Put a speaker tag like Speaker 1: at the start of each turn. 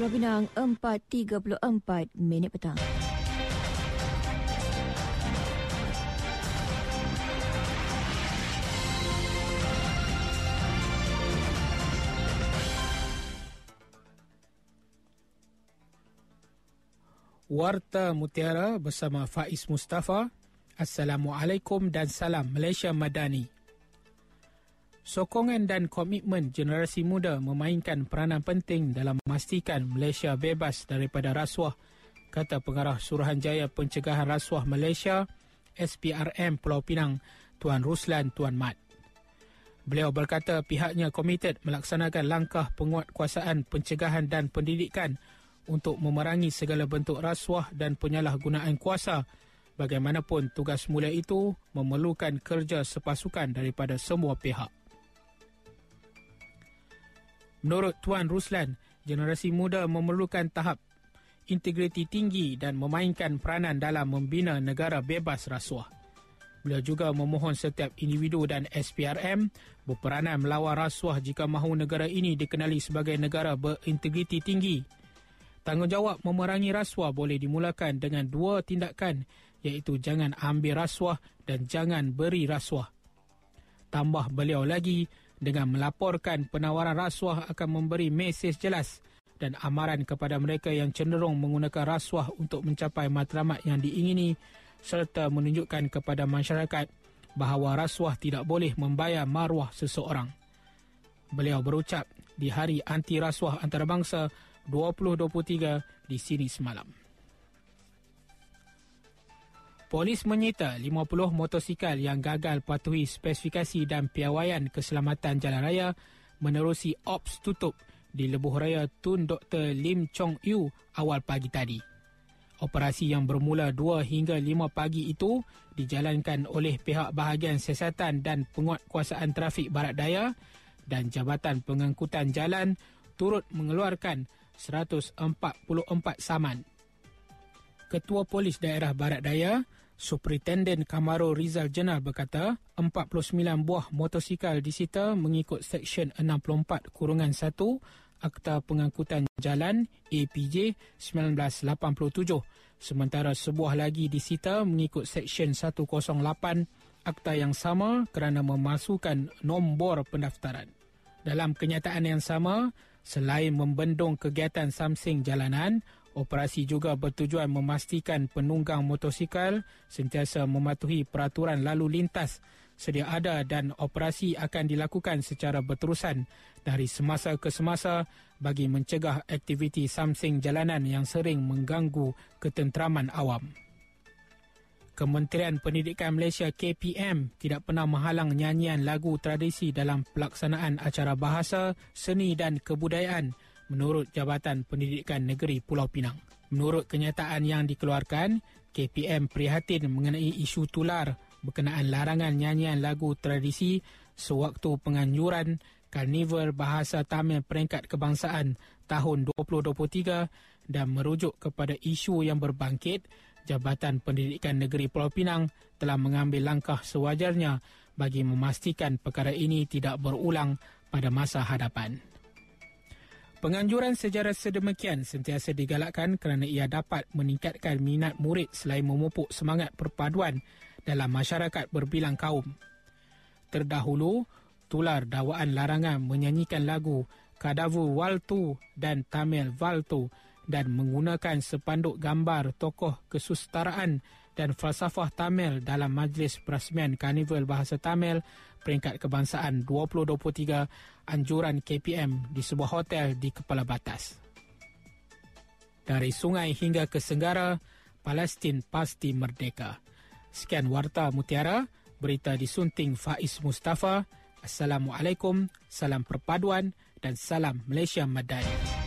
Speaker 1: Pulau Pinang 4.34 minit petang.
Speaker 2: Warta Mutiara bersama Faiz Mustafa. Assalamualaikum dan salam Malaysia Madani. Sokongan dan komitmen generasi muda memainkan peranan penting dalam memastikan Malaysia bebas daripada rasuah, kata pengarah Suruhanjaya Pencegahan Rasuah Malaysia, SPRM Pulau Pinang, Tuan Ruslan Tuan Mat. Beliau berkata pihaknya komited melaksanakan langkah penguatkuasaan pencegahan dan pendidikan untuk memerangi segala bentuk rasuah dan penyalahgunaan kuasa. Bagaimanapun tugas mulia itu memerlukan kerja sepasukan daripada semua pihak. Menurut Tuan Ruslan, generasi muda memerlukan tahap integriti tinggi dan memainkan peranan dalam membina negara bebas rasuah. Beliau juga memohon setiap individu dan SPRM berperanan melawan rasuah jika mahu negara ini dikenali sebagai negara berintegriti tinggi Tanggungjawab memerangi rasuah boleh dimulakan dengan dua tindakan iaitu jangan ambil rasuah dan jangan beri rasuah. Tambah beliau lagi dengan melaporkan penawaran rasuah akan memberi mesej jelas dan amaran kepada mereka yang cenderung menggunakan rasuah untuk mencapai matlamat yang diingini serta menunjukkan kepada masyarakat bahawa rasuah tidak boleh membayar maruah seseorang. Beliau berucap di Hari Anti Rasuah Antarabangsa 2023 di sini semalam. Polis menyita 50 motosikal yang gagal patuhi spesifikasi dan piawaian keselamatan jalan raya menerusi ops tutup di lebuh raya Tun Dr. Lim Chong Yu awal pagi tadi. Operasi yang bermula 2 hingga 5 pagi itu dijalankan oleh pihak bahagian siasatan dan penguatkuasaan trafik barat daya dan Jabatan Pengangkutan Jalan turut mengeluarkan 144 saman. Ketua Polis Daerah Barat Daya, Superintendent Kamaro Rizal Jenal berkata, 49 buah motosikal disita mengikut Seksyen 64 kurungan 1 Akta Pengangkutan Jalan APJ 1987 sementara sebuah lagi disita mengikut Seksyen 108 Akta yang sama kerana memasukkan nombor pendaftaran. Dalam kenyataan yang sama, Selain membendung kegiatan samsing jalanan, operasi juga bertujuan memastikan penunggang motosikal sentiasa mematuhi peraturan lalu lintas sedia ada dan operasi akan dilakukan secara berterusan dari semasa ke semasa bagi mencegah aktiviti samsing jalanan yang sering mengganggu ketenteraman awam. Kementerian Pendidikan Malaysia KPM tidak pernah menghalang nyanyian lagu tradisi dalam pelaksanaan acara bahasa, seni dan kebudayaan menurut Jabatan Pendidikan Negeri Pulau Pinang. Menurut kenyataan yang dikeluarkan, KPM prihatin mengenai isu tular berkenaan larangan nyanyian lagu tradisi sewaktu penganjuran Karnival Bahasa Tamil Peringkat Kebangsaan tahun 2023 dan merujuk kepada isu yang berbangkit Jabatan Pendidikan Negeri Pulau Pinang telah mengambil langkah sewajarnya bagi memastikan perkara ini tidak berulang pada masa hadapan. Penganjuran sejarah sedemikian sentiasa digalakkan kerana ia dapat meningkatkan minat murid selain memupuk semangat perpaduan dalam masyarakat berbilang kaum. Terdahulu, tular dakwaan larangan menyanyikan lagu Kadavu Waltu dan Tamil Valtu dan menggunakan sepanduk gambar tokoh kesusteraan dan falsafah Tamil dalam majlis perasmian Karnival Bahasa Tamil peringkat kebangsaan 2023 anjuran KPM di sebuah hotel di Kepala Batas. Dari sungai hingga ke Senggara, Palestin pasti merdeka. Sekian Warta Mutiara, berita disunting Faiz Mustafa. Assalamualaikum, salam perpaduan dan salam Malaysia Madani.